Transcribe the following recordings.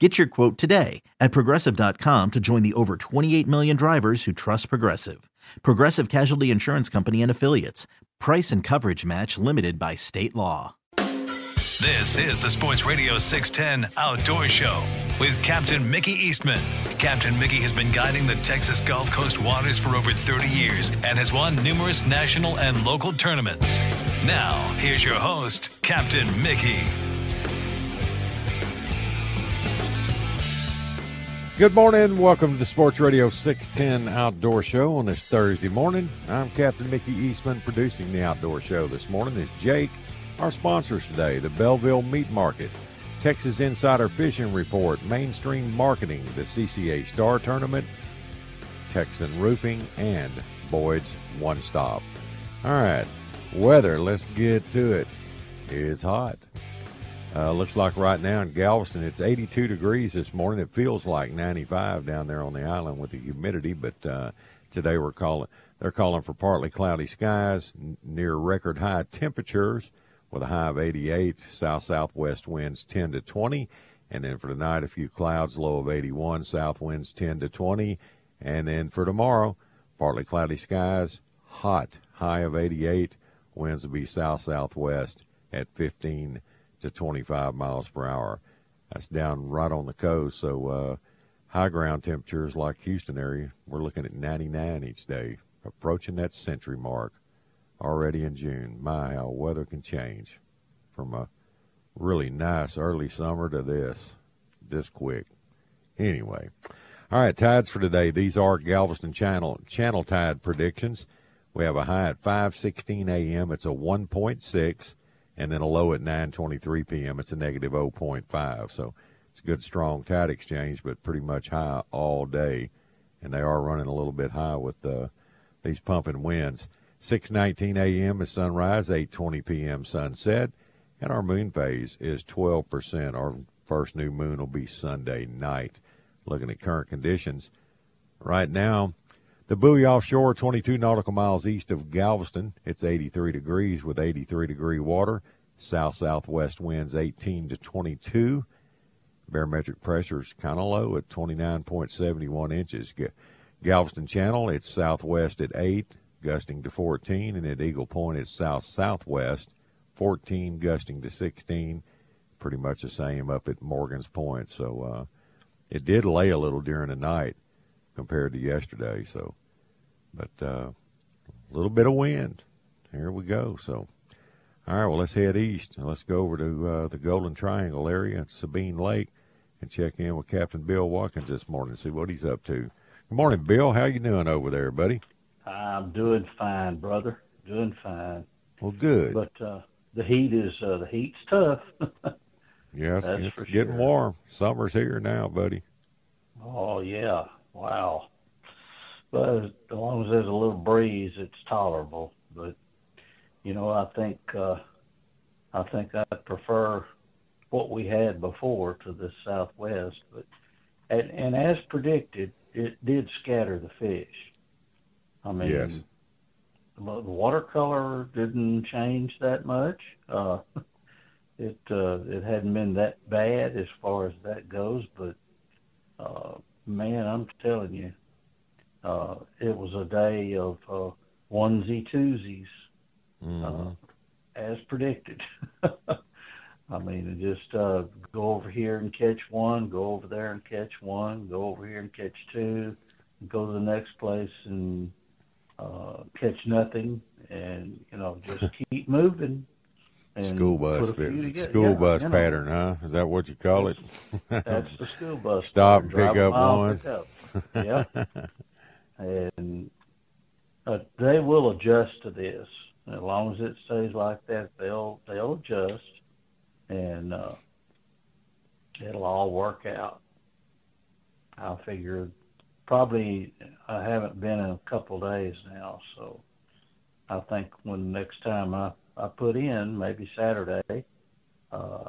Get your quote today at progressive.com to join the over 28 million drivers who trust Progressive. Progressive Casualty Insurance Company and Affiliates. Price and coverage match limited by state law. This is the Sports Radio 610 Outdoor Show with Captain Mickey Eastman. Captain Mickey has been guiding the Texas Gulf Coast waters for over 30 years and has won numerous national and local tournaments. Now, here's your host, Captain Mickey. Good morning. Welcome to the Sports Radio 610 Outdoor Show on this Thursday morning. I'm Captain Mickey Eastman. Producing the Outdoor Show this morning is Jake. Our sponsors today the Belleville Meat Market, Texas Insider Fishing Report, Mainstream Marketing, the CCA Star Tournament, Texan Roofing, and Boyd's One Stop. All right, weather, let's get to it. It's hot. Uh, looks like right now in Galveston it's 82 degrees this morning. It feels like 95 down there on the island with the humidity, but uh, today we're calling they're calling for partly cloudy skies, n- near record high temperatures with a high of 88. South southwest winds 10 to 20, and then for tonight a few clouds, low of 81. South winds 10 to 20, and then for tomorrow partly cloudy skies, hot, high of 88. Winds will be south southwest at 15 to 25 miles per hour. That's down right on the coast. So uh, high ground temperatures like Houston area, we're looking at 99 each day, approaching that century mark already in June. My, how weather can change from a really nice early summer to this, this quick. Anyway, all right, tides for today. These are Galveston Channel Channel tide predictions. We have a high at 5:16 a.m. It's a 1.6 and then a low at 9:23 p.m. It's a negative 0.5. So it's a good strong tide exchange, but pretty much high all day, and they are running a little bit high with uh, these pumping winds. 6:19 a.m. is sunrise, 8:20 p.m. sunset, and our moon phase is 12%. Our first new moon will be Sunday night. Looking at current conditions, right now. The buoy offshore, 22 nautical miles east of Galveston. It's 83 degrees with 83 degree water. South southwest winds 18 to 22. Barometric pressure is kind of low at 29.71 inches. Galveston Channel, it's southwest at 8, gusting to 14, and at Eagle Point, it's south southwest, 14, gusting to 16. Pretty much the same up at Morgan's Point. So uh, it did lay a little during the night compared to yesterday. So, but uh, a little bit of wind. Here we go. So, all right. Well, let's head east. Let's go over to uh, the Golden Triangle area at Sabine Lake and check in with Captain Bill Watkins this morning. See what he's up to. Good morning, Bill. How you doing over there, buddy? I'm doing fine, brother. Doing fine. Well, good. But uh, the heat is uh, the heat's tough. yes, it's, That's it's getting sure. warm. Summer's here now, buddy. oh yeah, wow. But as long as there's a little breeze, it's tolerable. But you know, I think uh, I think I prefer what we had before to the southwest. But and, and as predicted, it did scatter the fish. I mean, Yes. the watercolor didn't change that much. Uh, it uh, it hadn't been that bad as far as that goes, but uh, man, I'm telling you, uh, it was a day of uh, onesie twosies, Mhm. uh, as predicted. I mean, just uh, go over here and catch one, go over there and catch one, go over here and catch two, go to the next place and uh, catch nothing, and you know just keep moving. And school bus, school yeah, bus you know, pattern, huh? Is that what you call it? that's the school bus. Stop, pick up one. Pick up. yeah, and uh, they will adjust to this as long as it stays like that. They'll they'll adjust and uh, it'll all work out. I figure probably I haven't been in a couple of days now, so I think when next time I I put in maybe Saturday, uh,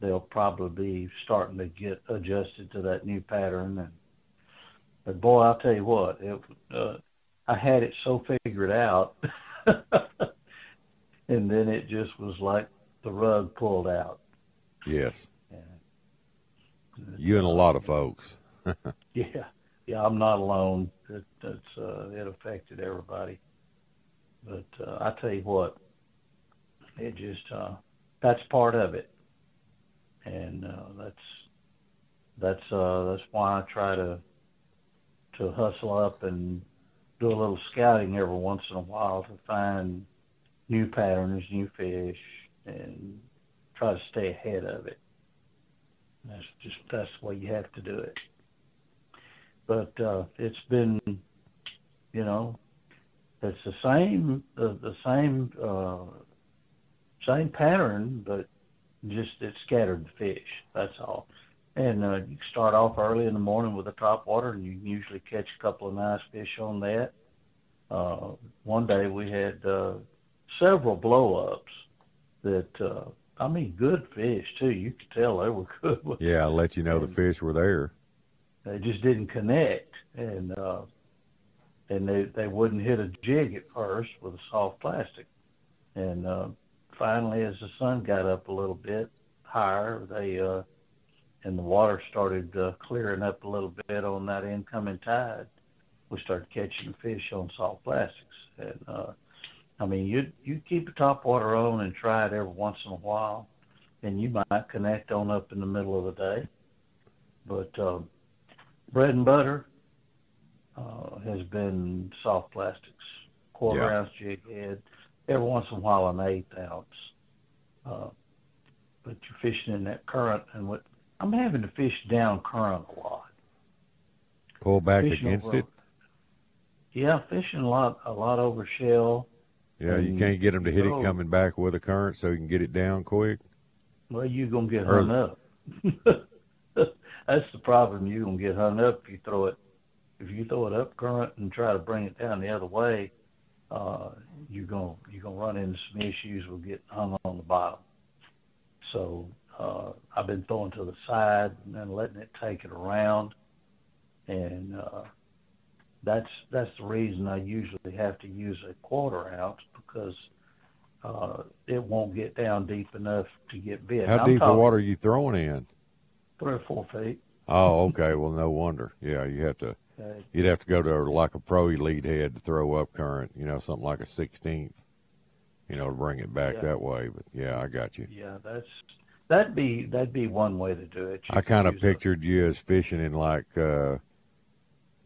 they'll probably be starting to get adjusted to that new pattern. And but boy, I'll tell you what, it uh, I had it so figured out, and then it just was like the rug pulled out. Yes. You and a lot of folks. yeah, yeah, I'm not alone. It, it's uh, it affected everybody. But uh, I tell you what, it just uh, that's part of it, and uh, that's that's uh, that's why I try to to hustle up and do a little scouting every once in a while to find new patterns, new fish, and try to stay ahead of it. That's just that's the way you have to do it. But uh, it's been, you know, it's the same uh, the same uh, same pattern, but just it scattered the fish. That's all. And uh, you start off early in the morning with the top water, and you can usually catch a couple of nice fish on that. Uh, one day we had uh, several blow-ups that uh, I mean, good fish too. You could tell they were good. Yeah, I'll let you know and the fish were there. They just didn't connect, and uh, and they they wouldn't hit a jig at first with a soft plastic, and uh, finally, as the sun got up a little bit higher, they uh, and the water started uh, clearing up a little bit on that incoming tide. We started catching fish on soft plastics, and uh, I mean, you you keep the top water on and try it every once in a while, and you might connect on up in the middle of the day. But um, bread and butter uh, has been soft plastics, quarter yeah. ounce jig head, every once in a while an eighth ounce. Uh, but you're fishing in that current, and what I'm having to fish down current a lot. Pull back fishing against over, it. Yeah, fishing a lot, a lot over shell yeah, you can't get them to hit it coming back with a current, so you can get it down quick. Well, you're gonna get hung up. That's the problem. You're gonna get hung up if you throw it. If you throw it up current and try to bring it down the other way, uh, you're gonna you're gonna run into some issues with getting hung on the bottom. So uh, I've been throwing to the side and then letting it take it around, and uh, that's that's the reason I usually have to use a quarter ounce because uh, it won't get down deep enough to get bit. How deep of water are you throwing in? Three or four feet. Oh, okay. Well, no wonder. Yeah, you have to. You'd have to go to like a pro elite head to throw up current. You know, something like a sixteenth. You know, to bring it back yeah. that way. But yeah, I got you. Yeah, that's that'd be that'd be one way to do it. You I kind of pictured a, you as fishing in like. uh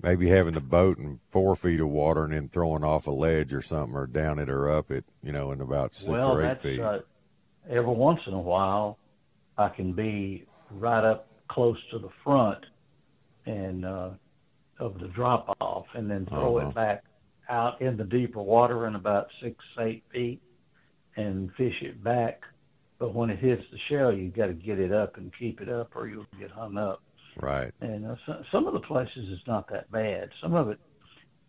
maybe having the boat in four feet of water and then throwing off a ledge or something or down it or up it, you know, in about six well, or eight that's, feet. Uh, every once in a while, I can be right up close to the front and uh, of the drop off, and then throw uh-huh. it back out in the deeper water in about six eight feet, and fish it back. But when it hits the shell, you got to get it up and keep it up, or you'll get hung up. Right. And uh, so, some of the places it's not that bad. Some of it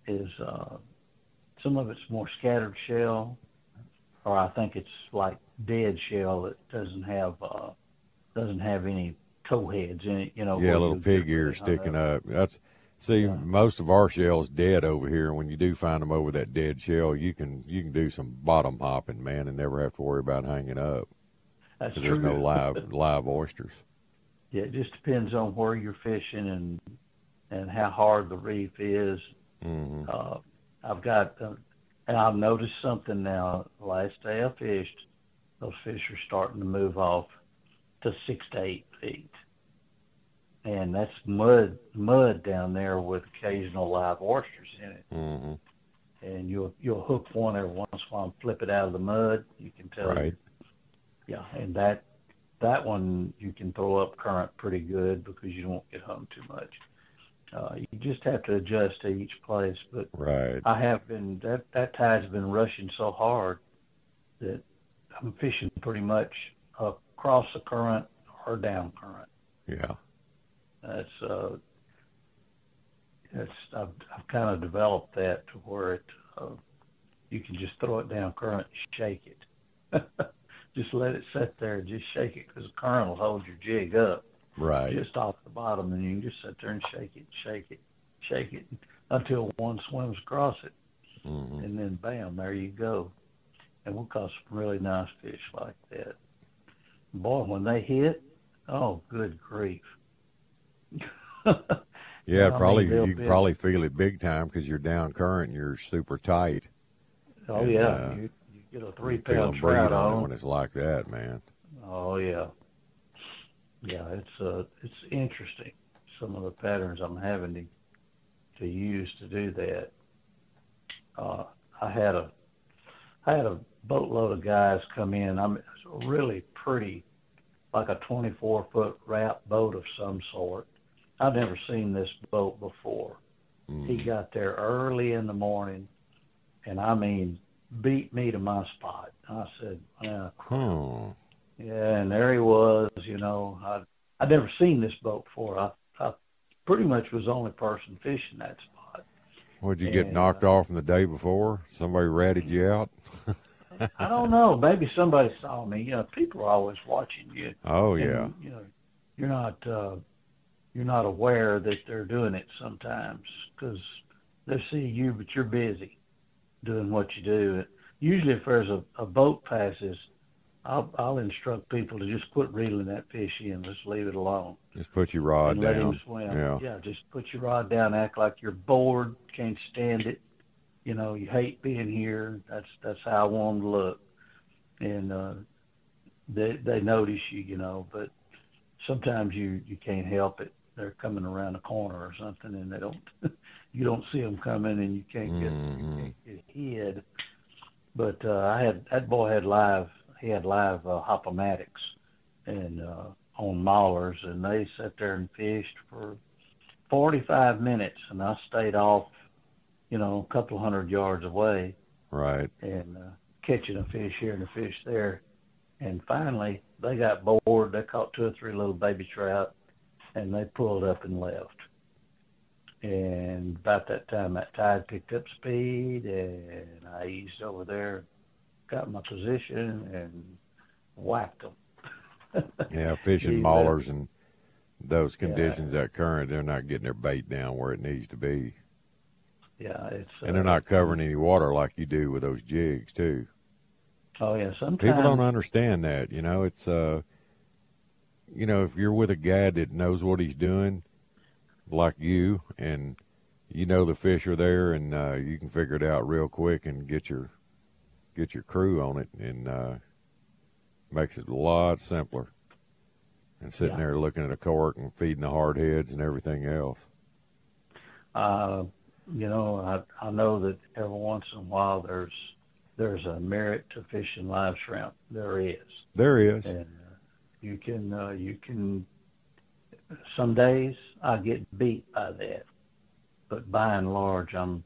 is uh, some of it's more scattered shell, or I think it's like dead shell that doesn't have uh, doesn't have any toe heads in it. You know. Yeah, little pig ears sticking up. up. That's see yeah. most of our shell's dead over here. And when you do find them over that dead shell, you can you can do some bottom hopping, man, and never have to worry about hanging up. Because there's no live live oysters yeah, it just depends on where you're fishing and and how hard the reef is. Mm-hmm. Uh, I've got, uh, and I've noticed something now. Last day I fished, those fish are starting to move off to six to eight feet. And that's mud mud down there with occasional live oysters in it. Mm-hmm. And you'll you'll hook one every once in a while and flip it out of the mud. You can tell. Right. Yeah, and that that one you can throw up current pretty good because you don't get hung too much. Uh, you just have to adjust to each place. But Right. I have been that that tide's been rushing so hard that I'm fishing pretty much across the current or down current. Yeah. That's uh, that's I've I've kind of developed that to where it uh, you can just throw it down current, and shake it, just let it sit there, and just shake it because the current will hold your jig up Right. just off the bottom, and you can just sit there and shake it, shake it, shake it until one swims across it, Mm-hmm. and then bam, there you go. And we'll caught some really nice fish like that. Boy, when they hit, oh, good grief. Yeah, I probably they'll you can probably feel it big time because you're down current and you're super tight. Oh And, yeah, uh, you, you get a three pound trout on it when it's like that, man. Oh yeah, yeah. It's uh, it's interesting. Some of the patterns I'm having to to use to do that. Uh, I had a I had a boatload of guys come in. I'm it's really pretty, like a 24 foot wrap boat of some sort. I've never seen this boat before. He Mm. got there early in the morning, and I mean, beat me to my spot. I said, well, Hmm. yeah, and there he was. You know, I I'd never seen this boat before. I I pretty much was the only person fishing that spot. Would you get And, knocked off from the day before? Somebody ratted you out? I don't know. Maybe somebody saw me. You know, people are always watching you. Oh and, yeah. you know, you're not uh, you're not aware that they're doing it sometimes because they see you, but you're busy doing what you do. Usually, if there's a, a boat passes, I'll I'll instruct people to just quit reeling that fish in. Just leave it alone. Just put your rod and let down. him swim. Yeah. just put your rod down, act like you're bored, can't stand it. You know, you hate being here. That's that's how I want them to look, and uh, they they notice you, you know. But sometimes you you can't help it. They're coming around a corner or something, and they don't. you don't see them coming, and you can't get, Mhm. you can't get hid. But uh, I had that boy had live. He had live uh, hopomatics, and uh, on maulers, and they sat there and fished for 45 minutes, and I stayed off, you know, a couple hundred yards away, Right. and uh, catching a fish here and a fish there. And finally, they got bored. They caught two or three little baby trout, and they pulled up and left. And about that time, that tide picked up speed, and I eased over there, got my position, and whacked them. Yeah, fishing maulers and those Yeah. conditions, that current, they're not getting their bait down where it needs to be, Yeah, it's. and they're uh, not covering any water like you do with those jigs too. Oh yeah, sometimes People don't understand that. You know, it's uh, you know, if you're with a guy that knows what he's doing, like you, and you know the fish are there, and uh, you can figure it out real quick and get your get your crew on it, and uh, makes it a lot simpler. And sitting Yeah. there looking at a cork and feeding the hard heads and everything else. Uh, you know, I I know that every once in a while there's there's a merit to fishing live shrimp. There is, There is. and you can uh, you can. Some days I get beat by that, but by and large, I'm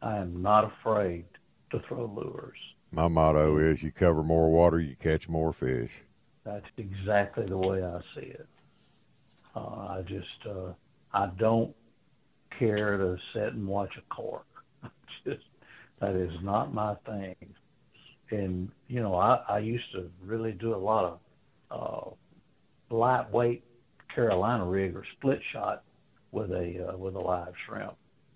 I am not afraid to throw lures. My motto is: you cover more water, you catch more fish. That's exactly the way I see it. Uh, I just uh, I don't care to sit and watch a cork. just that is not my thing. And you know, I, I used to really do a lot of uh, lightweight Carolina rig or split shot with a uh, with a live shrimp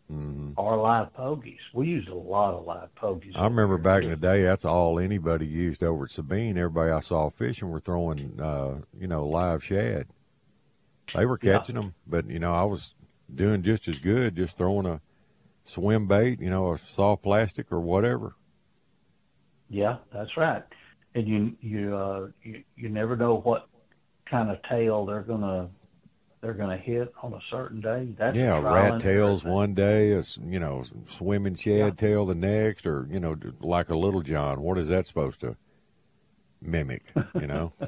hmm or live pogies. We used a lot of live pogies. I remember back in the day, that's all anybody used over at Sabine. Everybody I saw fishing were throwing, uh, you know, live shad. They were Yeah. catching them, but you know, I was doing just as good, just throwing a swim bait, you know, a soft plastic or whatever. Yeah, that's right. And you you uh, you you never know what kind of tail they're gonna they're gonna hit on a certain day. That's yeah, rat tails one day, a you know, swimming shad tail the next, or you know, like a little John. What is that supposed to mimic? You know,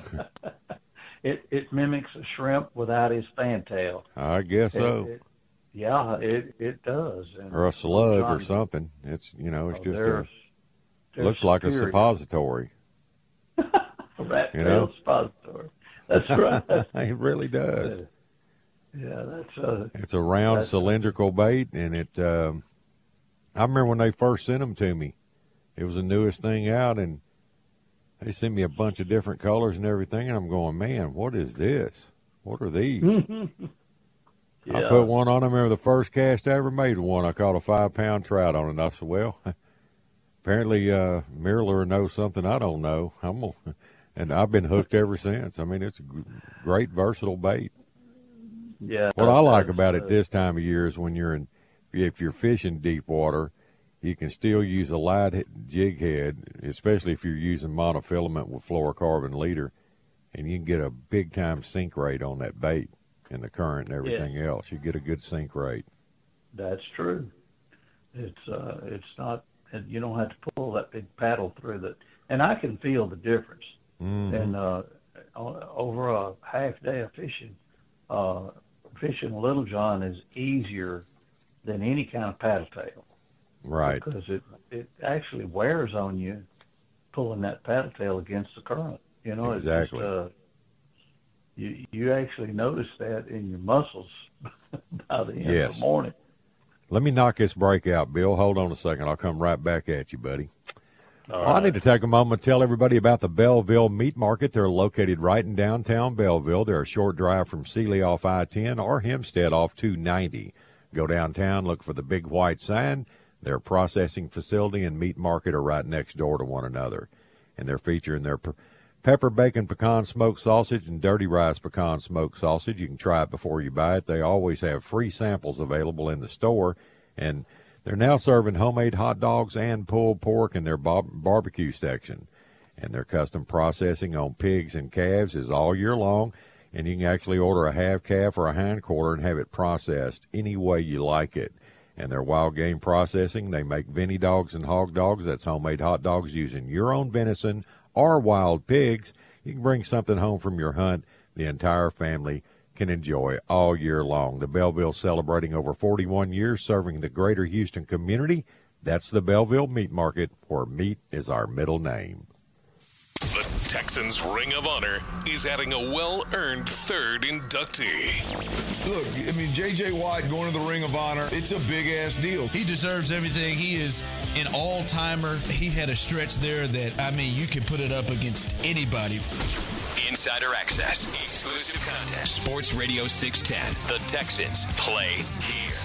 It it mimics a shrimp without his fantail. I guess so, it- yeah, it it does. And or a slug or something. It's you know, it's oh, just a looks like a suppository. Rat you know? That's right. it really does. yeah, that's uh It's a round cylindrical bait, and it. Um, I remember when they first sent them to me. It was the newest thing out, and they sent me a bunch of different colors and everything, and I'm going, man, what is this? What are these? I put one on. I remember the first cast I ever made one. I caught a five pound trout on it. And I said, well, apparently uh, Mirror knows something I don't know. I'm gonna, and I've been hooked ever since. I mean, it's a great versatile bait. yeah. What I like about it this time of year is when you're in, if you're fishing deep water, you can still use a light jig head, especially if you're using monofilament with fluorocarbon leader, and you can get a big time sink rate on that bait and the current and everything else. You get a good sink rate. That's true. It's uh, it's not, and you don't have to pull that big paddle through that. And I can feel the difference. Mhm. And uh, o- over a half day of fishing, uh, fishing Little John is easier than any kind of paddle tail Right. because it it actually wears on you pulling that paddle tail against the current. You know, Exactly. It's just, uh, you you actually notice that in your muscles by the end of the morning. Let me knock this break out, Bill. Hold on a second. I'll come right back at you, buddy. All I right. need to take a moment to tell everybody about the Belleville Meat Market. They're located right in downtown Belleville. They're a short drive from Sealy off I 10 or Hempstead off 290. Go downtown, look for the big white sign. Their processing facility and meat market are right next door to one another. And they're featuring their pe- pepper bacon pecan smoked sausage and dirty rice pecan smoked sausage. You can try it before you buy it. They always have free samples available in the store. And they're now serving homemade hot dogs and pulled pork in their bar- barbecue section. And their custom processing on pigs and calves is all year long. And you can actually order a half calf or a hind quarter and have it processed any way you like it. And their wild game processing, they make Vinny dogs and hog dogs. That's homemade hot dogs using your own venison or wild pigs. You can bring something home from your hunt. The entire family can enjoy all year long. The Belleville celebrating over 41 years serving the greater Houston community. That's the Belleville Meat Market, where meat is our middle name. The Texans Ring of Honor is adding a well earned third inductee. Look, I mean, J.J. Watt going to the Ring of Honor, it's a big ass deal. He deserves everything. He is an all timer. He had a stretch there that, I mean, you could put it up against anybody. Insider access, exclusive content. Sports Radio 610. The Texans play here.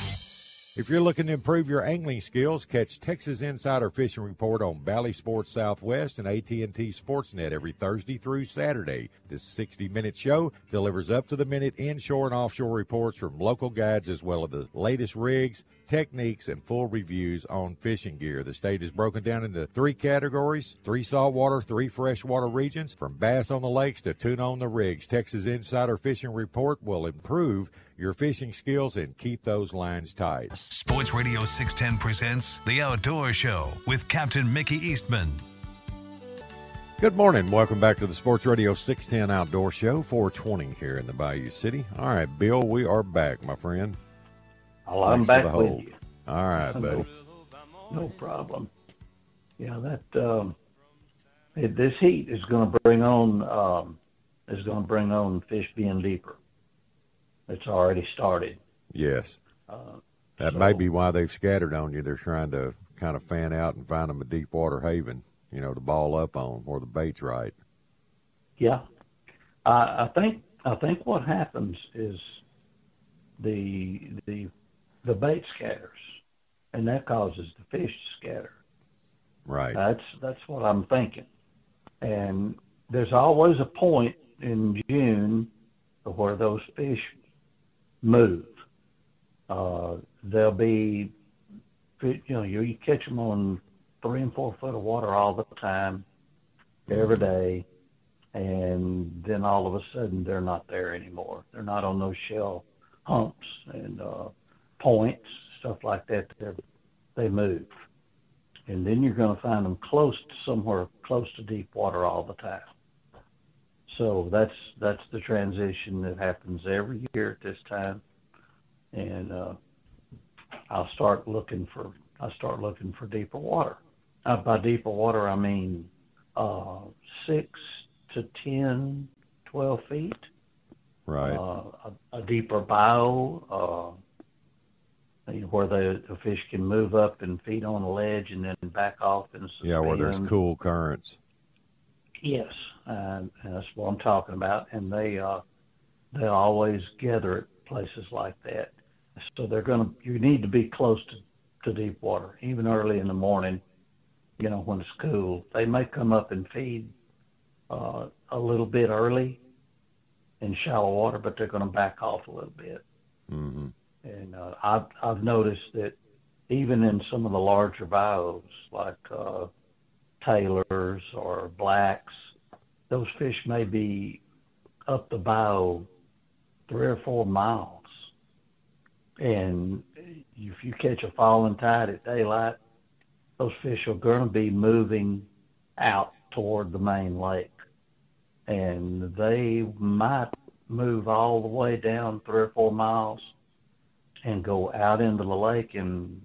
If you're looking to improve your angling skills, catch Texas Insider Fishing Report on Bally Sports Southwest and AT&T Sportsnet every Thursday through Saturday. This 60-minute show delivers up-to-the-minute inshore and offshore reports from local guides as well as the latest rigs, techniques, and full reviews on fishing gear. The state is broken down into three categories, three saltwater, three freshwater regions, from bass on the lakes to tuna on the rigs. Texas Insider Fishing Report will improve your fishing skills and keep those lines tight. Sports Radio 610 presents The Outdoor Show with Captain Mickey Eastman. Good morning. Welcome back to the Sports Radio 610 Outdoor Show, 420 here in the Bayou City. All right, Bill, we are back, my friend. Well, I'm back with you. All right, buddy. No problem. Yeah, that um, this heat is going to bring on um, is going to bring on fish being deeper. It's already started. Yes. Uh, That so- may be why they've scattered on you. They're trying to kind of fan out and find them a deep water haven, you know, to ball up on where the bait's right. Yeah, I, I think I think what happens is the the the bait scatters, and that causes the fish to scatter. Right. That's that's what I'm thinking. And there's always a point in June where those fish move. Uh, they'll be, you know, you, you catch them on three and four foot of water all the time, every day, and then all of a sudden they're not there anymore. They're not on those shell humps and uh, points, stuff like that. They they move, and then you're going to find them close to somewhere close to deep water all the time. So that's that's the transition that happens every year at this time, and uh, I'll start looking for I start looking for deeper water. Uh, by deeper water, I mean uh, six to 10, 12 feet. Right. Uh, a, a deeper bow, uh, where the, the fish can move up and feed on a ledge and then back off and yeah, where there's cool currents. Yes, and that's what I'm talking about. And they uh, they always gather at places like that. So they're gonna. You need to be close to, to deep water, even early in the morning. You know when it's cool. They may come up and feed uh, a little bit early in shallow water, but they're going to back off a little bit. Mm-hmm. And uh, I've I've noticed that even in some of the larger bayous like uh, Taylors or blacks, those fish may be up the bayou three or four miles. And if you catch a falling tide at daylight, those fish are going to be moving out toward the main lake. And they might move all the way down three or four miles and go out into the lake and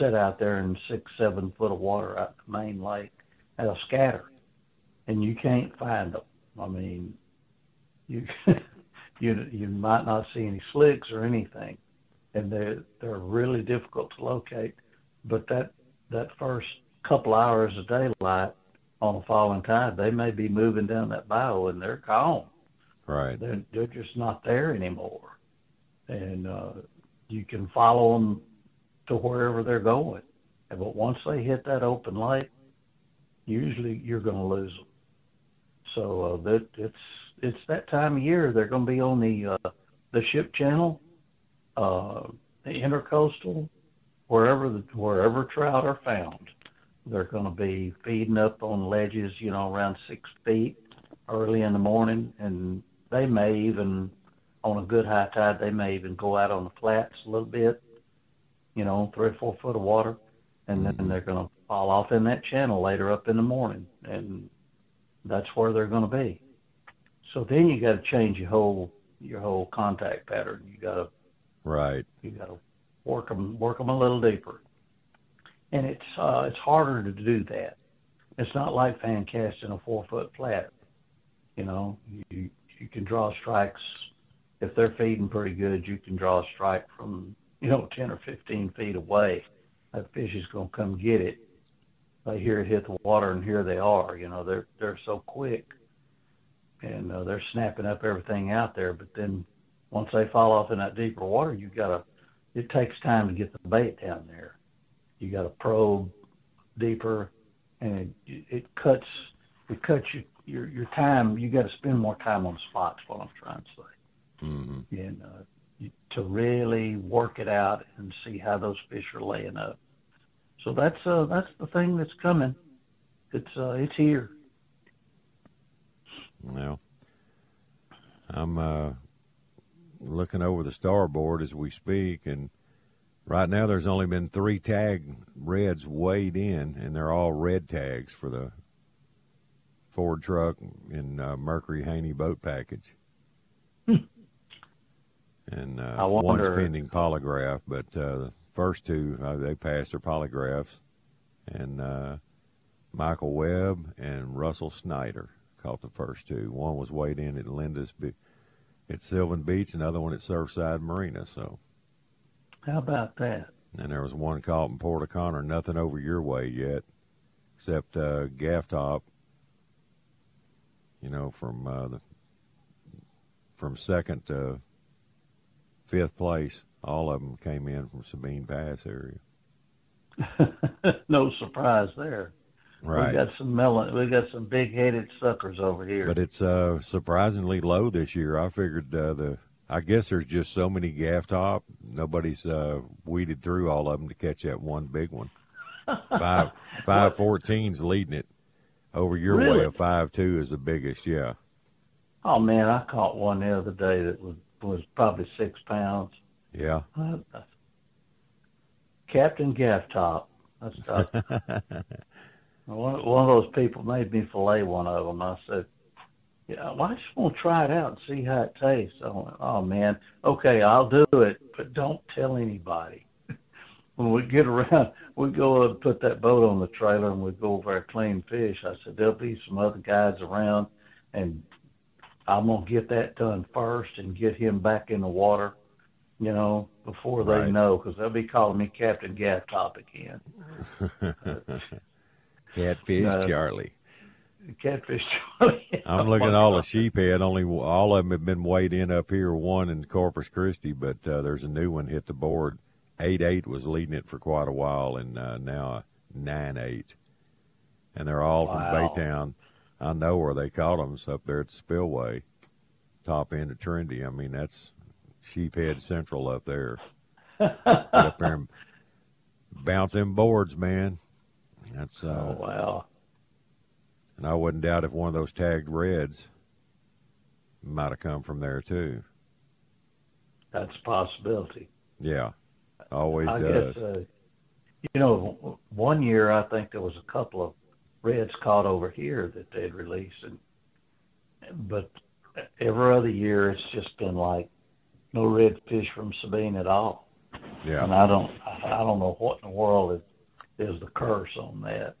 sit out there in six, seven foot of water out the main lake they'll scatter, and you can't find them. I mean, you you you might not see any slicks or anything, and they're they're really difficult to locate. But that that first couple hours of daylight on a falling tide, they may be moving down that bow and they're gone. Right. They're they're just not there anymore, and uh, you can follow them to wherever they're going. But once they hit that open lake, usually you're going to lose them. So uh, that it's it's that time of year they're going to be on the uh, the ship channel, uh, the intercoastal, wherever the wherever trout are found. They're going to be feeding up on ledges, you know, around six feet early in the morning, and they may even, on a good high tide, they may even go out on the flats a little bit, you know, three or four foot of water, and then mm-hmm. they're going to fall off in that channel later up in the morning, and that's where they're going to be. So then you got to change your whole your whole contact pattern. You got to right. You got to work them work them a little deeper, and it's uh, it's harder to do that. It's not like fan casting a four foot flat. You know, you you can draw strikes if they're feeding pretty good. You can draw a strike from you know ten or fifteen feet away. That fish is going to come get it they hear it hit the water and here they are. You know, they're they're so quick, and uh, they're snapping up everything out there. But then once they fall off in that deeper water, you gotta. It takes time to get the bait down there. You got to probe deeper, and it, it cuts it cuts you, your your time. You got to spend more time on the spots. What I'm trying to say, mm-hmm. and uh, you, to really work it out and see how those fish are laying up. So that's uh, that's the thing that's coming. It's uh, it's here. Well, I'm uh, looking over the starboard as we speak, and right now there's only been three tag reds weighed in, and they're all red tags for the Ford truck and uh, Mercury Haynie boat package. Hmm. And uh, one's pending polygraph, but uh, first two uh, they passed their polygraphs, and uh, Michael Webb and Russell Snyder caught the first two. One was weighed in at Linda's at Sylvan Beach, another one at Surfside Marina. So, how about that? And there was one caught in Port O'Connor. Nothing over your way yet, except uh, gaff top. You know, from uh, the from second to fifth place all of them came in from Sabine Pass area. no surprise there. Right. We got some melon. We got some big-headed suckers over here. But it's uh, surprisingly low this year. I figured uh, the. I guess there's just so many gaff top. Nobody's uh, weeded through all of them to catch that one big one. Five five fourteens leading it. over your way Really? of five two is the biggest. Yeah. Oh man, I caught one the other day that was was probably six pounds. Yeah. Captain Gaff Top. That's uh, one, one of those people made me fillet one of them. I said, "Yeah, well, I just want to try it out and see how it tastes." I went, "Oh man, okay, I'll do it, but don't tell anybody." when we get around, we go and put that boat on the trailer and we go over our clean fish. I said, "There'll be some other guys around, and I'm gonna get that done first and get him back in the water." You know, before they Right. know, because they'll be calling me Captain Gaff Top again. Catfish. Charlie. Catfish Charlie. I'm Oh, looking at all the sheephead. Only all of them have been weighed in up here. One in Corpus Christi, but uh, there's a new one hit the board. Eight eight was leading it for quite a while, and uh, now nine eight, and they're all Wow. from Baytown. I know where they caught them. It's up there at the Spillway, top end of Trinity. I mean that's sheephead central up there. Up there them boards, man. That's uh, Oh wow. and I wouldn't doubt if one of those tagged reds might have come from there too. That's a possibility. Yeah, always I does. guess, uh, you know, one year I think there was a couple of reds caught over here that they'd released, and but every other year it's just been like no redfish from Sabine at all. Yeah. And I don't, I don't know what in the world is, the curse on that.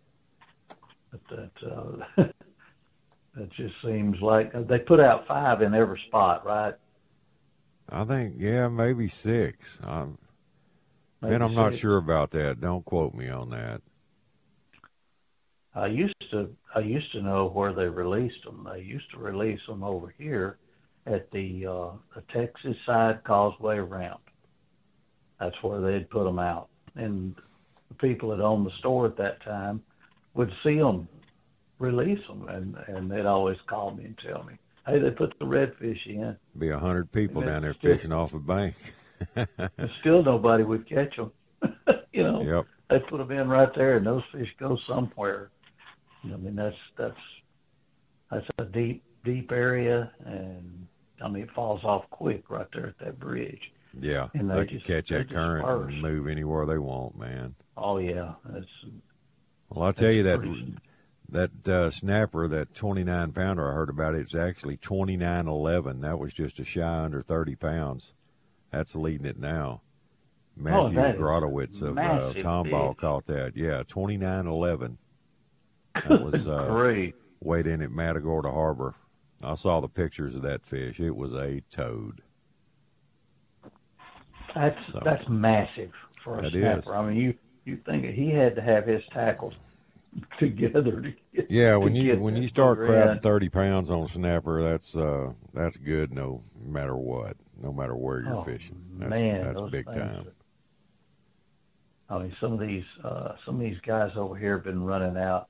But that, uh, that just seems like they put out five in every spot, right? I think yeah, maybe six. Um, Maybe I'm not sure about that. Don't quote me on that. I used to I used to know where they released them. They used to release them over here at the uh, the Texas side causeway ramp. That's where they'd put them out, and the people that owned the store at that time would see them release them, and and they'd always call me and tell me, "Hey, they put the redfish in." Be a hundred people down there still- fishing off a bank. And still nobody would catch them. you know, Yep. they put them in right there, and those fish go somewhere. I mean, that's that's that's a deep deep area, and I mean, it falls off quick right there at that bridge. Yeah, And they they can just- catch that current and move anywhere they want, man. Oh yeah, that's Well, I'll tell you that pretty- that uh, snapper, that 29 pounder I heard about, it's actually 29.11. That was just a shy under 30 pounds. That's leading it now. Matthew Oh, Grotowitz of uh, Tomball caught that. Yeah, 29.11. That was uh, great. weighed in at Matagorda Harbor. I saw the pictures of that fish. It was a toad. That's So- that's massive for a That snapper. is. I mean, you you think he had to have his tackles together to get. Yeah, when you when you start crabbing in. 30 pounds on snapper, that's uh that's good no matter what, no matter where you're Oh, fishing. That's, man, that's big time. I mean, some of these uh, some of these guys over here have been running out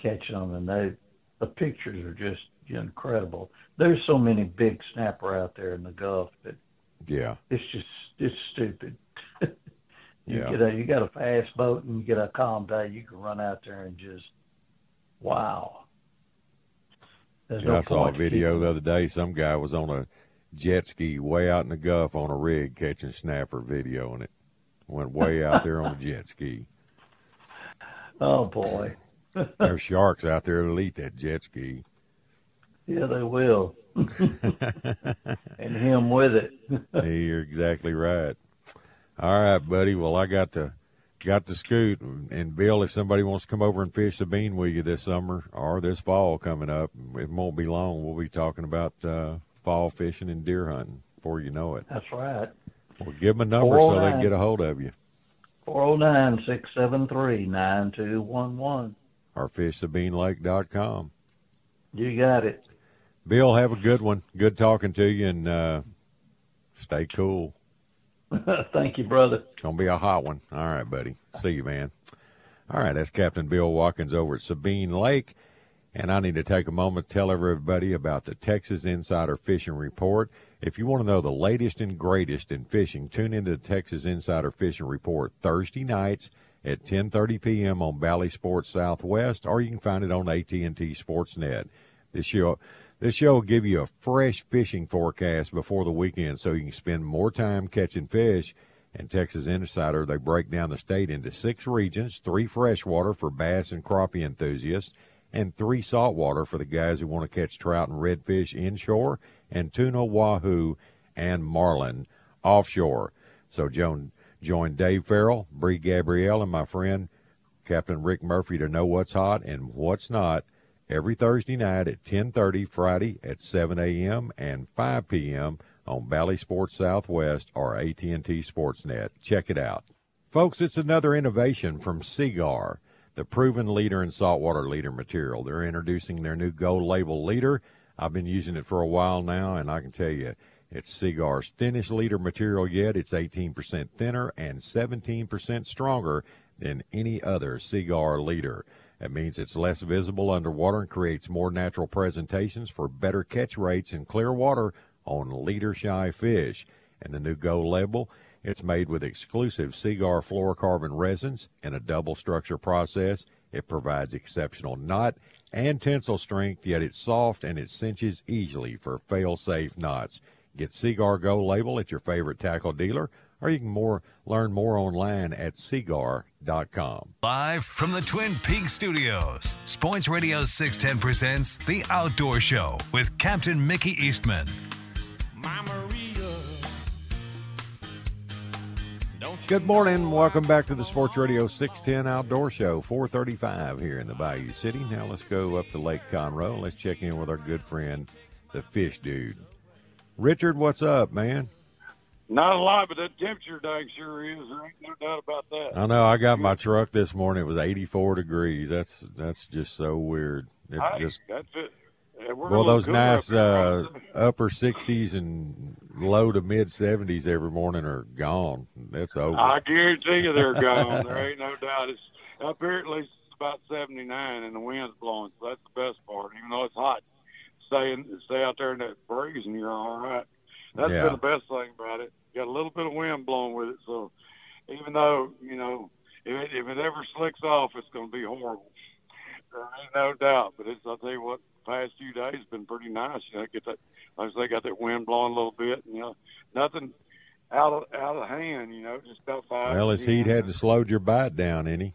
catching them, and they the pictures are just incredible. There's so many big snapper out there in the Gulf that Yeah. it's just it's stupid. You Yeah. get a you got a fast boat and you get a calm day, you can run out there and just wow. There's Yeah, no I saw a video the other day. Some guy was on a jet ski way out in the Gulf on a rig catching snapper Video videoing it. Went way out there on a jet ski. Oh boy, There's sharks out there that'll eat that jet ski. yeah, they will, and him with it. You're exactly right. All right, buddy. Well, I got to got to scoot. And Bill, if somebody wants to come over and fish the bean with you this summer or this fall coming up, it won't be long. We'll be talking about uh, fall fishing and deer hunting before you know it. That's right. Well, give them a number so they can get a hold of you. Four zero nine six seven three nine two one one. Or fishsabinelake.com. You got it. Bill, have a good one. Good talking to you, and uh, stay cool. Thank you, brother. Gonna be a hot one. All right, buddy. See you, man. All right, that's Captain Bill Watkins over at Sabine Lake. And I need to take a moment to tell everybody about the Texas Insider Fishing Report. If you want to know the latest and greatest in fishing, tune into the Texas Insider Fishing Report Thursday nights at 10:30 p.m. on Bally Sports Southwest, or you can find it on AT&T Sportsnet. This show, this show will give you a fresh fishing forecast before the weekend, so you can spend more time catching fish. And Texas Insider, they break down the state into six regions: three freshwater for bass and crappie enthusiasts, and three saltwater for the guys who want to catch trout and redfish inshore, and tuna, wahoo, and marlin offshore. So, Joan join Dave Farrell, Bree Gabrielle, and my friend Captain Rick Murphy to know what's hot and what's not every Thursday night at 10:30, Friday at 7 a.m. and 5 p.m. on Bally Sports Southwest or AT&T Sportsnet. Check it out, folks. It's another innovation from Seaguar, the proven leader in saltwater leader material. They're introducing their new Gold Label leader. I've been using it for a while now, and I can tell you. It's Seaguar's thinnest leader material yet. It's 18% thinner and 17% stronger than any other Seaguar leader. That means it's less visible underwater and creates more natural presentations for better catch rates in clear water on leader shy fish. And the new Gold Label, it's made with exclusive Seaguar fluorocarbon resins in a double structure process. It provides exceptional knot and tensile strength, yet it's soft and it cinches easily for fail safe knots. Get Seaguar Gold Label at your favorite tackle dealer, or you can more learn more online at seaguar.com. Live from the Twin Peaks studios, Sports Radio 610 presents The Outdoor Show with Captain Mickey Eastman. Good morning. Welcome back to the Sports Radio 610 Outdoor Show, 435 here in the Bayou City. Now let's go up to Lake Conroe. Let's check in with our good friend, the Fish Dude. Richard, what's up, man? Not a lot, but that temperature dang sure is. There ain't no doubt about that. I know. I got my truck this morning. It was 84 degrees. That's that's just so weird. It Hey, just that's it. Yeah, well, those nice uh, upper 60s and low to mid 70s every morning are gone. That's over. I guarantee you they're gone. there ain't no doubt. It's up here at least it's about 79 and the wind's blowing, so that's the best part. Even though it's hot, stay in, stay out there in that breeze and you're all right. That's Yeah. been the best thing about it. Got a little bit of wind blowing with it, so even though you know if it, if it ever slicks off, it's going to be horrible. There ain't no doubt. But it's I'll tell you what, the past few days has been pretty nice. You know, get that like I say, got that wind blowing a little bit. And, you know, nothing out of out of hand. You know, just about five. well, his heat hadn't slowed your bite down any.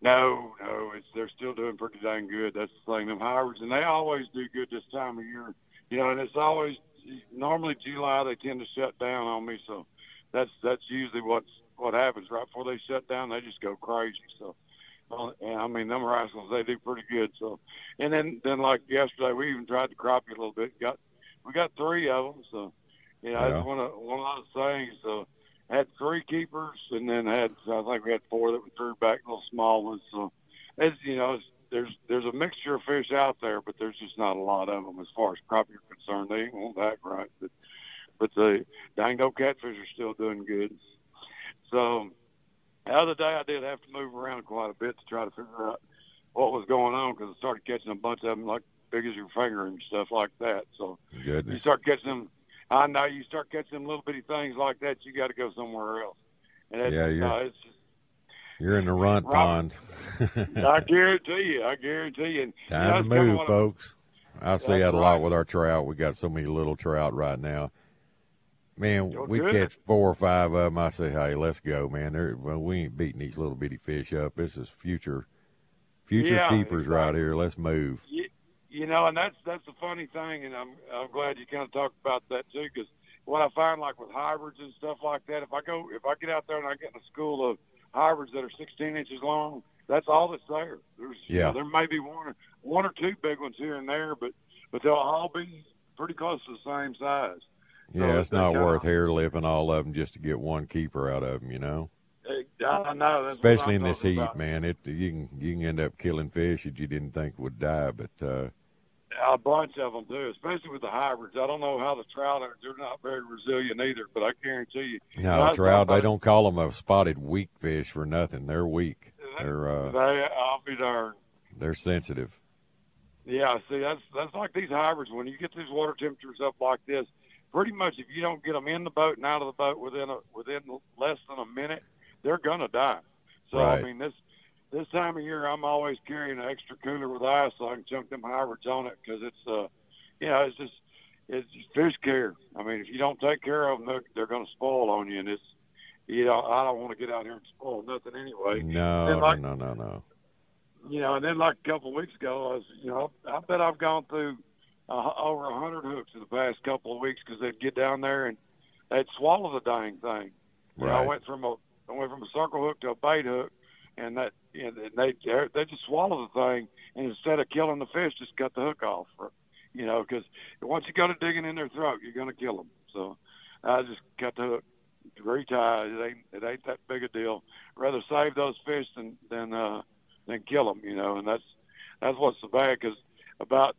No, no, it's they're still doing pretty dang good. That's the thing. Them hybrids, and they always do good this time of year. You know, and it's always normally July they tend to shut down on me, so that's that's usually what's what happens right before they shut down. They just go crazy. So, uh, and I mean, them rascals they do pretty good. So, and then then like yesterday we even tried to crappie a little bit. Got we got three of them. So, you know, Yeah. that's one of one of those things. So had three keepers, and then had I think we had four that we threw back, little small ones. So, as you know, it's, there's there's a mixture of fish out there, but there's just not a lot of them as far as crappie are concerned. They ain't won't act right, but but the dango catfish are still doing good. So the other day I did have to move around quite a bit to try to figure out what was going on because I started catching a bunch of them like big as your finger and stuff like that. So you start catching them. I know you start catching them little bitty things like that. You got to go somewhere else. And it's, Yeah, you're- uh, it's just, You're in the runt Robert, pond. I guarantee you. I guarantee you. And, you know, Time to move, folks. I see that a lot right. with our trout. We got so many little trout right now. Man, You're we good. catch four or five of them. I say, hey, let's go, man. They're, well, we ain't beating these little bitty fish up. This is future, future Yeah, keepers right here. Let's move. you, you know, and that's that's the funny thing, and I'm I'm glad you kind of talked about that too, because what I find like with hybrids and stuff like that, if I go if I get out there and I get in a school of hybrids that are 16 inches long, that's all that's there. There's you Yeah. know, there may be one or one or two big ones here and there, but but they'll all be pretty close to the same size. Yeah, it's not worth hair lipping all of them just to get one keeper out of them, you know. I know, that's Especially in this heat, about. man. It you can you can end up killing fish that you didn't think would die, but uh, A bunch of them do, especially with the hybrids. I don't know how the trout are. They're not very resilient either, but I guarantee you. no That's trout. They don't call them a spotted weak fish for nothing. They're weak. They're uh, They, I'll be darned. they're sensitive. Yeah, see, that's that's like these hybrids. When you get these water temperatures up like this, pretty much if you don't get them in the boat and out of the boat within a within less than a minute, they're gonna die. So Right. I mean this this time of year, I'm always carrying an extra cooler with ice so I can chunk them hybrids on it because it's uh, you know, it's just it's just fish care. I mean, if you don't take care of them, they're, they're going to spoil on you, and it's you know I don't want to get out here and spoil nothing anyway. No, like- no, no, no, you know, and then like a couple of weeks ago, I was, you know, I bet I've gone through uh, over a hundred hooks in the past couple of weeks because they'd get down there and they'd swallow the dang thing. You know, I went from a I went from a circle hook to a bait hook, and that and they they just swallow the thing, and instead of killing the fish, just cut the hook off. You know, because once you go to digging in their throat, you're gonna kill them. So I just cut the hook, retie. It ain't it ain't that big a deal. Rather save those fish than than uh, than kill them. You know, and that's that's what's so bad because about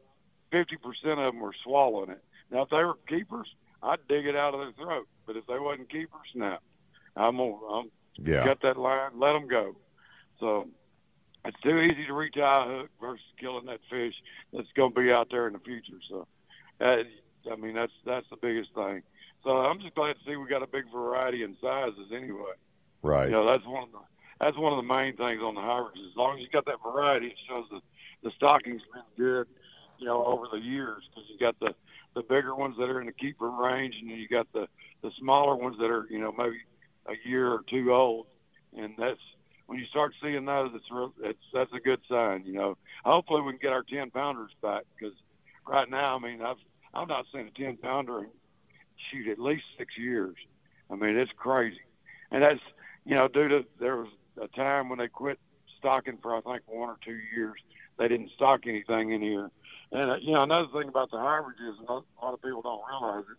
fifty percent of them were swallowing it. Now, if they were keepers, I'd dig it out of their throat. But if they wasn't keepers, no, I'm gonna I'm Yeah. cut that line, let them go. So it's too easy to reach out a hook versus killing that fish that's going to be out there in the future. So, uh, I mean, that's that's the biggest thing. So I'm just glad to see we got a big variety in sizes anyway. Right. You know, that's one of the that's one of the main things on the hybrids. As long as you got that variety, it shows the the stocking's been good. You know, over the years, because you got the the bigger ones that are in the keeper range, and then you got the the smaller ones that are you know maybe a year or two old, and that's when you start seeing those, it's real, it's that's a good sign. You know, hopefully we can get our ten pounders back because right now, I mean, I've I've not seen a ten pounder shoot at least six years. I mean, it's crazy, and that's you know due to there was a time when they quit stocking for I think one or two years. They didn't stock anything in here, and uh, you know another thing about the hybrids is a lot of people don't realize it.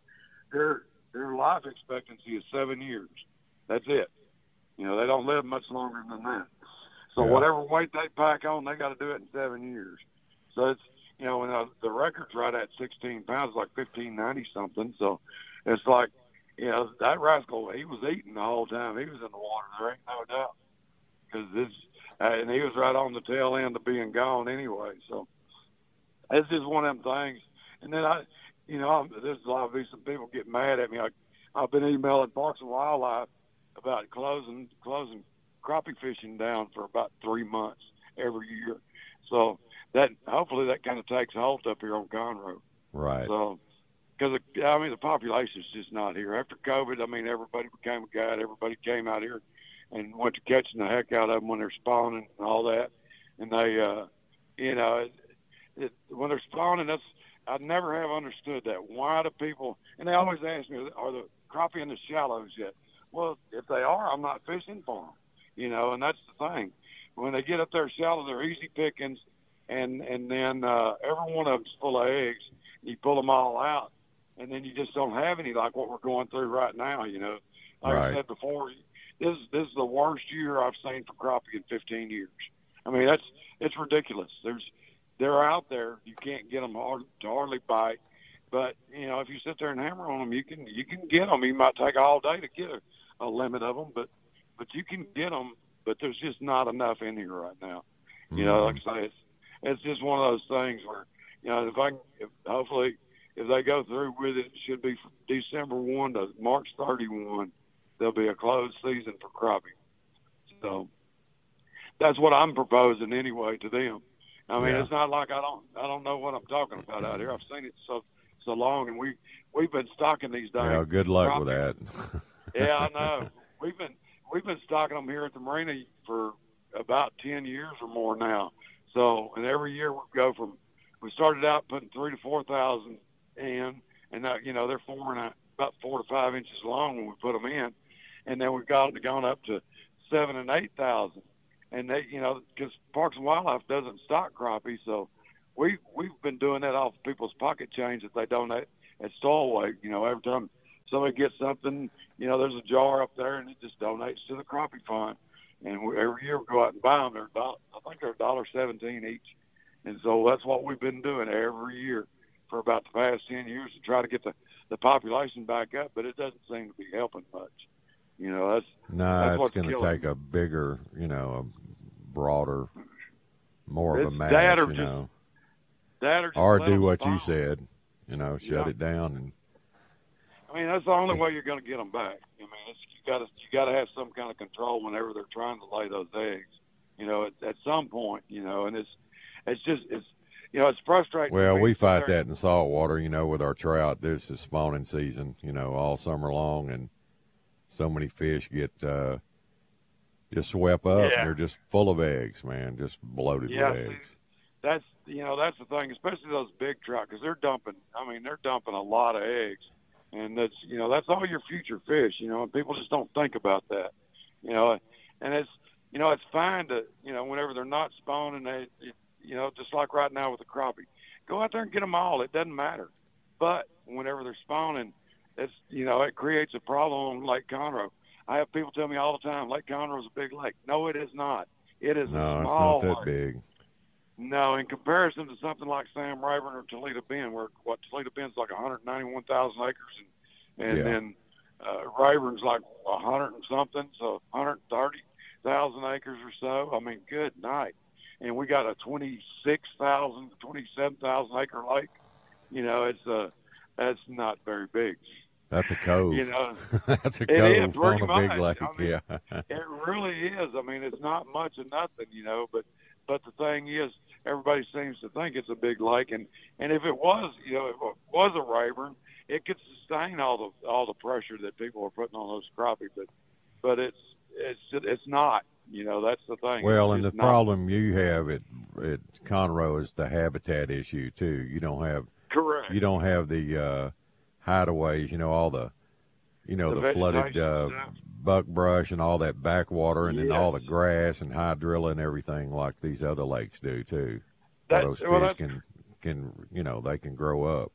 Their their life expectancy is seven years. That's it. You know, they don't live much longer than that. So Yeah. whatever weight they pack on, they got to do it in seven years. So it's you know, and uh, the record's right at 16 pounds, like 1590 something. So it's like, you know, that rascal, he was eating the whole time. He was in the water. There ain't no doubt. Because this, uh, and he was right on the tail end of being gone anyway. So it's just one of them things. And then I, you know, I'm, there's obviously some people get mad at me. I, I've been emailing Parks and Wildlife about closing closing crappie fishing down for about three months every year. So that hopefully that kind of takes a hold up here on Conroe. Right. So because I mean the population's just not here after COVID. I mean everybody became a guide. Everybody came out here and went to catching the heck out of them when they're spawning and all that. And they, uh, you know, it, it, when they're spawning, that's I never have understood that. Why do people? And they always ask me, are the crappie in the shallows yet? Well, if they are, I'm not fishing for them. You know, and that's the thing. When they get up there shallow, they're easy pickings, and and then uh, every one of them's full of eggs. You pull them all out, and then you just don't have any like what we're going through right now. You know, like Right. I said before, this this is the worst year I've seen for crappie in 15 years. I mean, that's it's ridiculous. There's they're out there. You can't get them hard, to hardly bite. But you know, if you sit there and hammer on them, you can you can get them. You might take all day to get a, a limit of them, but but you can get them. But there's just not enough in here right now. You know, like I say, it's it's just one of those things where you know if I if, hopefully if they go through with it, it should be December one to March 31. There'll be a closed season for crappie. So that's what I'm proposing anyway to them. I mean, Yeah. it's not like I don't I don't know what I'm talking about out here. I've seen it so so long, and we we've been stocking these days. Yeah, good luck with that. yeah, I know. We've been we've been stocking them here at the marina for about ten years or more now. So, and every year we go from we started out putting three to four thousand in, and now you know they're four and a, about four to five inches long when we put them in, and then we've got gone up to seven and eight thousand, and they you know because Parks and Wildlife doesn't stock crappie, so we we've been doing that off people's pocket change that they donate at Stallway. You know, every time somebody gets something, you know, there's a jar up there, and it just donates to the crappie fund. And we, every year we go out and buy them. They're about, I think they're a dollar seventeen each, and so that's what we've been doing every year for about the past ten years to try to get the the population back up. But it doesn't seem to be helping much. You know, that's No, that's it's going to take a bigger, you know, a broader, more of a mass, that or you just know, that or or do what you said, you know, shut Yeah. it down and I mean, that's the only way you're going to get them back. I mean, it's, you got to you got to have some kind of control whenever they're trying to lay those eggs. You know, at, at some point, you know, and it's it's just it's you know it's frustrating. Well, we fight that in saltwater, you know, with our trout. This is spawning season, you know, all summer long, and so many fish get uh, just swept up. Yeah. And they're just full of eggs, man, just bloated Yeah, with eggs. that's you know that's the thing, especially those big trout because they're dumping. I mean, they're dumping a lot of eggs, and that's you know that's all your future fish. You know, and people just don't think about that. You know, and it's you know it's fine to you know whenever they're not spawning, they it, you know just like right now with the crappie, go out there and get them all. It doesn't matter. But whenever they're spawning, it's you know it creates a problem on Lake Conroe. I have people tell me all the time, Lake Conroe is a big lake. No, it is not. It is No, a it's small not that lake. big. No, in comparison to something like Sam Rayburn or Toledo Bend, where what Toledo Bend's like 191,000 acres, and and Yeah. then uh, Rayburn's like 100 and something, so 130,000 acres or so. I mean, good night. And we got a 26,000, 27,000 acre lake. You know, it's uh, that's not very big. That's a cove. You know, That's a It is, cove on a big much. lake. I mean, yeah. it really is. I mean, it's not much of nothing, you know. But but the thing is, everybody seems to think it's a big lake, and and if it was, you know, if it was a Rayburn, it could sustain all the all the pressure that people are putting on those crappie. But but it's it's it's not. You know, that's the thing. Well, It's and the not. problem you have at at Conroe is the habitat issue too. You don't have Correct. you don't have the uh, hideaways. You know all the you know The the, flooded uh. Buckbrush and all that backwater, and then all the grass and hydrilla and everything like these other lakes do too. That- those fish well, that's- can can you know they can grow up.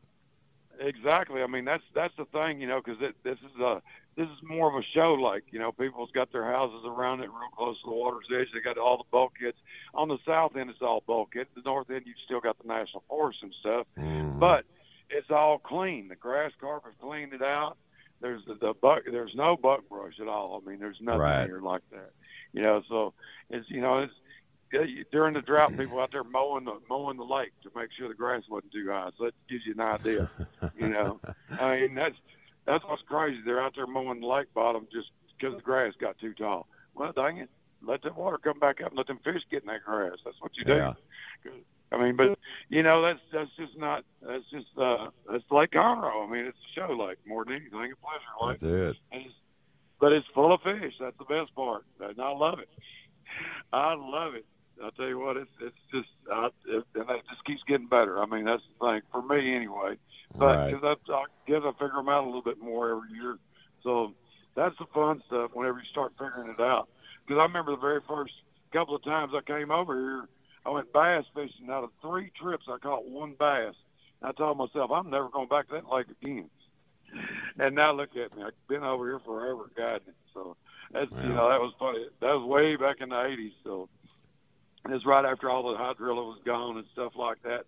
Exactly. I mean, that's that's the thing, you know, because this is a this is more of a show lake. You know, people's got their houses around it, real close to the water's edge. They got all the bulkheads. On the south end, it's all bulkhead. The north end, you still got the national forest and stuff, Mhm. but it's all clean. The grass carp's cleaned it out. There's the, the buck. There's no buckbrush at all. I mean, there's nothing Right. here like that. You know, so it's you know it's during the drought, people out there mowing the mowing the lake to make sure the grass wasn't too high. So that gives you an idea. you know, I mean that's that's what's crazy. They're out there mowing the lake bottom just because the grass got too tall. Well, dang it, let that water come back up and let them fish get in that grass. That's what you do. Yeah. I mean, but you know that's that's just not that's just uh that's Lake Conroe. I mean, it's a show lake more than anything, a pleasure lake. That's it. It's, but it's full of fish. That's the best part, and I love it. I love it. I'll tell you what, it's it's just, I, it, and it just keeps getting better. I mean, that's the thing for me anyway. But Right. because I, I guess I figure them out a little bit more every year, so that's the fun stuff. Whenever you start figuring it out, because I remember the very first couple of times I came over here, I went bass fishing. Out of three trips, I caught one bass. I told myself I'm never going back to that lake again. And now look at me. I've been over here forever guiding. So that's you know that was funny. That was way back in the '80s. So it's right after all the hydrilla was gone and stuff like that.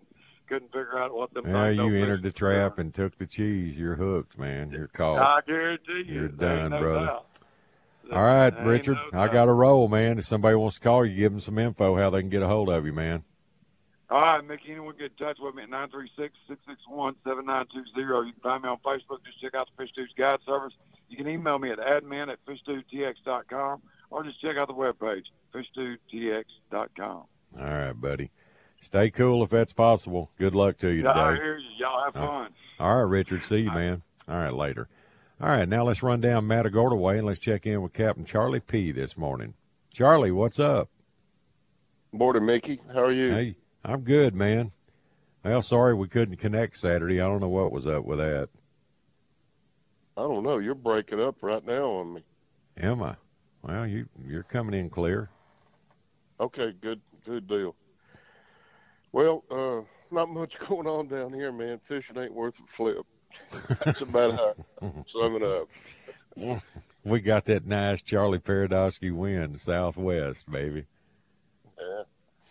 Couldn't figure out what the. Yeah, you entered the trap and took the cheese. You're hooked, man. You're caught. I guarantee you, You're done, no brother. doubt. All right, Richard. no I got a roll, man. If somebody wants to call you, give them some info how they can get a hold of you, man. All right, Mickey, anyone get in touch with me at 936-661-7920. You can find me on Facebook. Just check out the Fish Dudes Guide Service. You can email me at admin at fishdudetx.com or just check out the webpage, fishdudetx.com. All right, buddy. Stay cool if that's possible. Good luck to you today. you. Y'all have fun. All right, Richard. See you, man. All right, later. All right, now let's run down Matagorda Way and let's check in with Captain Charlie P. this morning. Charlie, what's up? Morning, Mickey. How are you? Hey, I'm good, man. Well, sorry we couldn't connect Saturday. I don't know what was up with that. I don't know. You're breaking up right now on me. Am I? Well, you you're coming in clear. Okay, good, good deal. Well, uh, not much going on down here, man. Fishing ain't worth a flip. That's about how I sum it up. We got that nice Charlie Paradowski wind, southwest, baby. Yeah,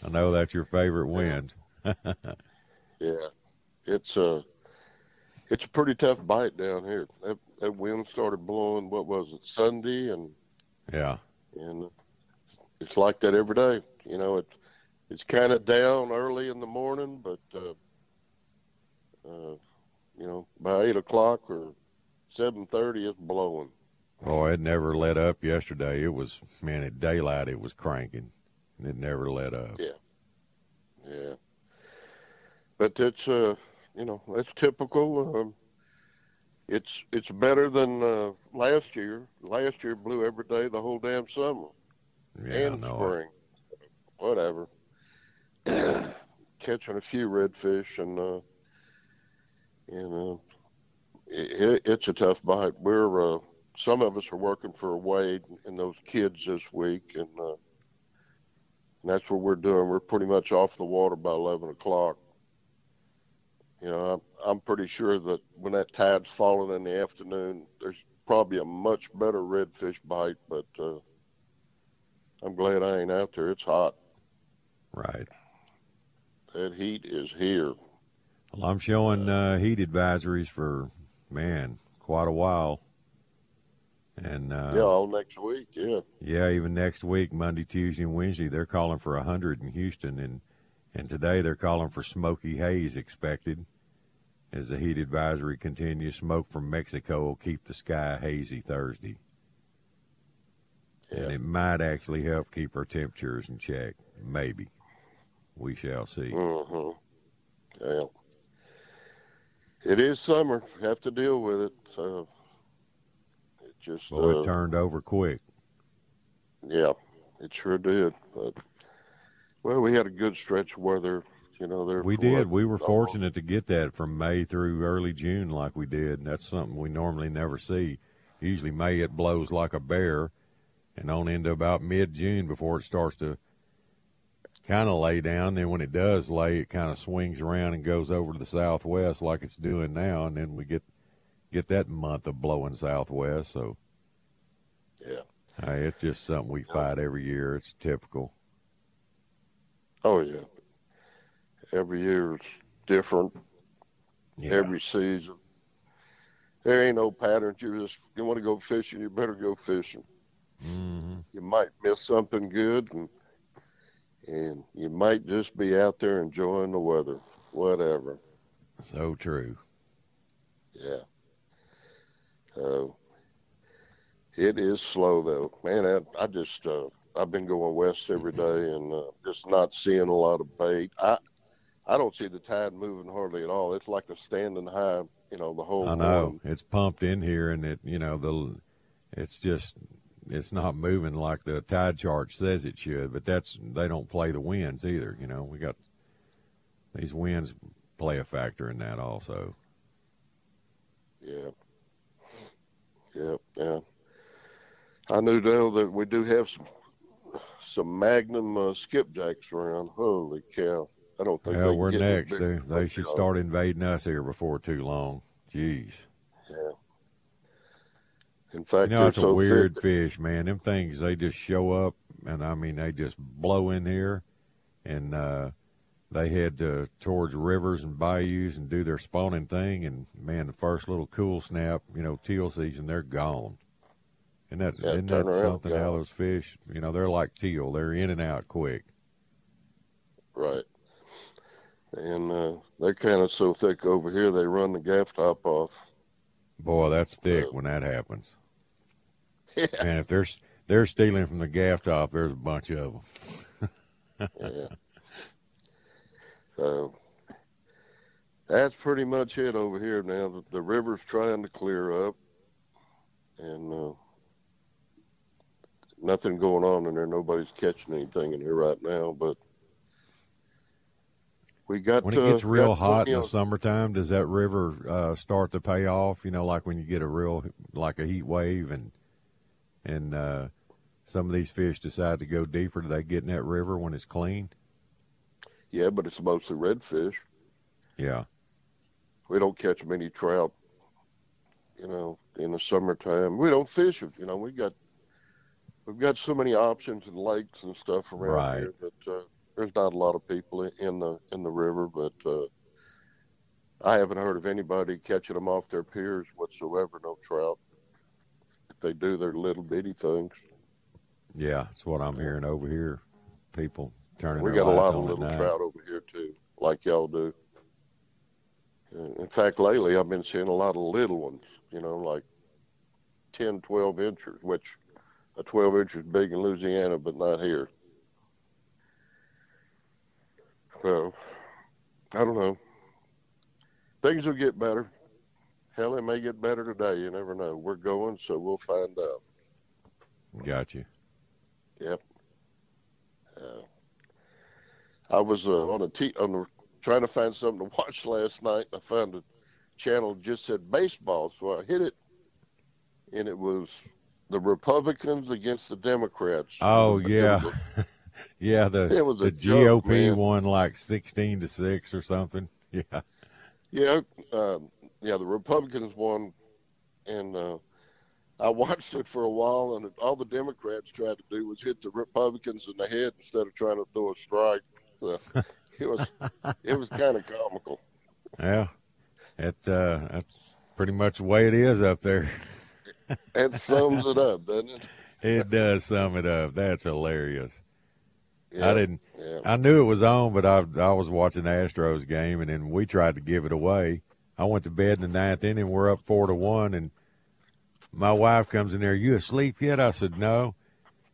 I know that's your favorite wind. yeah. It's a, it's a pretty tough bite down here. That, that wind started blowing. What was it? Sunday, and Yeah. and it's like that every day. You know, it it's kind of down early in the morning, but uh, uh, you know, by eight o'clock or seven thirty, it's blowing. Oh, it never let up yesterday. It was man at daylight. It was cranking. and It never let up. Yeah, yeah. But it's uh, you know, that's typical. Um, it's it's better than uh, last year. Last year blew every day the whole damn summer Yeah, and spring. Whatever. Catching a few redfish and uh, you know, it, it's a tough bite. We're uh, some of us are working for Wade and those kids this week, and, uh, and that's what we're doing. We're pretty much off the water by eleven o'clock. You know, I'm, I'm pretty sure that when that tide's falling in the afternoon, there's probably a much better redfish bite. But uh, I'm glad I ain't out there. It's hot. Right. That heat is here. Well, I'm showing uh, heat advisories for man quite a while, and uh, yeah, all next week. Yeah. Yeah, even next week, Monday, Tuesday, and Wednesday, they're calling for a hundred in Houston, and and today they're calling for smoky haze expected as the heat advisory continues. Smoke from Mexico will keep the sky hazy Thursday, and it might actually help keep our temperatures in check. Maybe we shall see. hmm Yeah. It is summer. Have to deal with it. So it just Boy, uh, it turned over quick. yeah, it sure did. But well, we had a good stretch of weather. You know, there. We did. We were fortunate to get that from May through early June, like we did. And that's something we normally never see. Usually May it blows like a bear, and on into about mid June before it starts to kind of lay down. Then when it does lay, it kind of swings around and goes over to the southwest like it's doing now, and then we get get that month of blowing southwest. So Yeah. hey, it's just something we fight every year. It's typical. Oh yeah. Every year is different. Yeah. Every season. There ain't no patterns. You just you want to go fishing, you better go fishing. hmm You might miss something good, and and you might just be out there enjoying the weather. Whatever. So true. Yeah. So it is slow though, man. I, I just uh, I've been going west every day and uh, just not seeing a lot of bait. I I don't see the tide moving hardly at all. It's like a standing high, you know, the whole I know morning. it's pumped in here, and it you know the it's just it's not moving like the tide chart says it should. But that's they don't play the winds either. You know we got these winds play a factor in that also. Yeah. Yep. Yeah. I knew though that we do have some some Magnum uh, skipjacks around. Holy cow! I don't think. Yeah, we're next. They, they should start invading us here before too long. Jeez. Yeah. In You know, it's a weird thick. fish, man. Them things, they just show up, and I mean, they just blow in here, and uh, they head to, towards rivers and bayous and do their spawning thing. And man, the first little cool snap, you know, teal season, they're gone. And that, Yeah, isn't that around, something? How those fish, you know, they're like teal. They're in and out quick. Right. And uh, they're kind of so thick over here, they run the gaff top off. Boy, that's thick Uh, when that happens. Yeah. And if they're they're stealing from the gaff top, there's a bunch of them. yeah. So that's pretty much it over here now. The, the river's trying to clear up, and uh, nothing going on in there. Nobody's catching anything in here right now, but we got When it uh, gets real hot in the summertime, does that river uh, start to pay off? You know, like when you get a real like a heat wave and and uh, some of these fish decide to go deeper. Do they get in that river when it's clean? Yeah, but it's mostly redfish. Yeah, We don't catch many trout, you know, in the summertime. We don't fish it. You know, we got we've got so many options and lakes and stuff around Right. here that uh, there's not a lot of people in- in the in the river. But uh, I haven't heard of anybody catching them off their piers whatsoever. No trout. They do, they're little bitty things. yeah, that's what I'm hearing over here. People turning. we their got a lot of little trout over here too, like y'all do. Uh, In fact, lately I've been seeing a lot of little ones. you know, like 10, 12 inches, which a 12 inch is big in Louisiana, but not here. So, I don't know. Things will get better. Hell, it may get better today. You never know. We're going, so we'll find out. Got you. Yep. Uh, I was uh, on a t- on the, trying to find something to watch last night. I found a channel just said baseball, so I hit it, and it was the Republicans against the Democrats. Oh yeah, yeah. The It was the joke, GOP man. won like sixteen to six or something. Yeah, Yeah, um, yeah. The Republicans won, and uh, I watched it for a while, and all the Democrats tried to do was hit the Republicans in the head instead of trying to throw a strike. So it was it was kind of comical. yeah. It uh, that's pretty much the way it is up there. That sums it up, doesn't it? It does sum it up. That's hilarious. Yeah, I didn't. yeah. I knew it was on, but I I was watching the Astros game, and then we tried to give it away. I went to bed in the ninth inning. We're up four to one, and my wife comes in there. You asleep yet? I said no.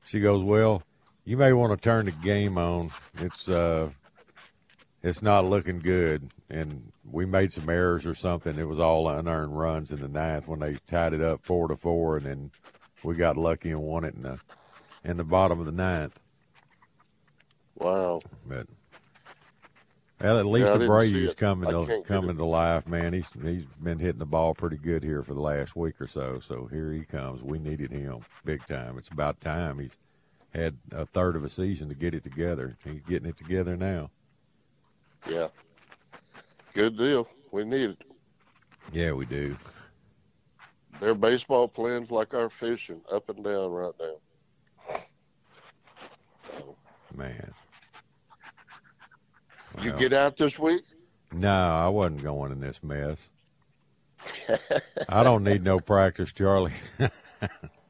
She goes, well, you may want to turn the game on. It's uh, it's not looking good, and we made some errors or something. It was all unearned runs in the ninth when they tied it up four to four, and then we got lucky and won it in the in the bottom of the ninth. Wow. But well, at least Yeah, I the didn't Braves coming to coming to life, man. He's he's been hitting the ball pretty good here for the last week or so. So here he comes. We needed him big time. It's about time. He's had a third of a season to get it together. He's getting it together now. Yeah. Good deal. We need it. Yeah, we do. Their baseball plans like our fishing, up and down right now. Man. You get out this week? No, I wasn't going in this mess. I don't need no practice, Charlie.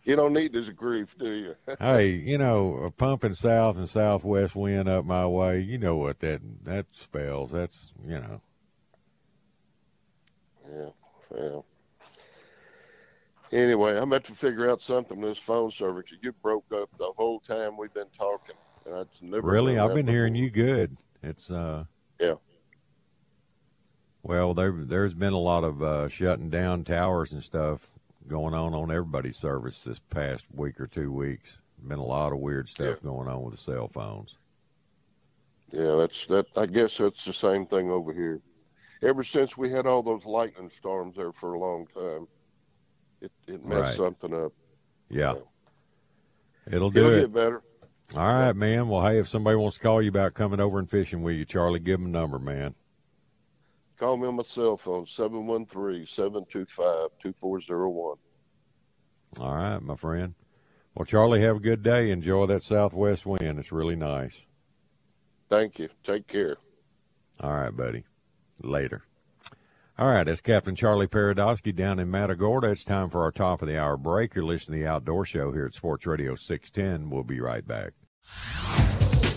You don't need this grief, do you? hey, you know, a pumping south and southwest wind up my way. You know what that that spells. That's you know. Yeah, yeah. Anyway, I'm about to figure out something with this phone service. You broke up the whole time we've been talking. And I never Really, I've been hearing you good. It's uh. Yeah. Well, there there's been a lot of uh, shutting down towers and stuff going on on everybody's service this past week or two weeks. Been a lot of weird stuff going on with the cell phones. Yeah, that's that. I guess that's the same thing over here. Ever since we had all those lightning storms there for a long time, it it messed Right. something up. Yeah. It'll It'll do it. get better. All right, man. Well, hey, if somebody wants to call you about coming over and fishing with you, Charlie, give them a number, man. Call me on my cell phone, 713-725-2401. All right, my friend. Well, Charlie, have a good day. Enjoy that southwest wind. It's really nice. Thank you. Take care. All right, buddy. Later. All right, it's Captain Charlie Paradowski down in Matagorda. It's time for our top of the hour break. You're listening to the Outdoor Show here at Sports Radio 610. We'll be right back.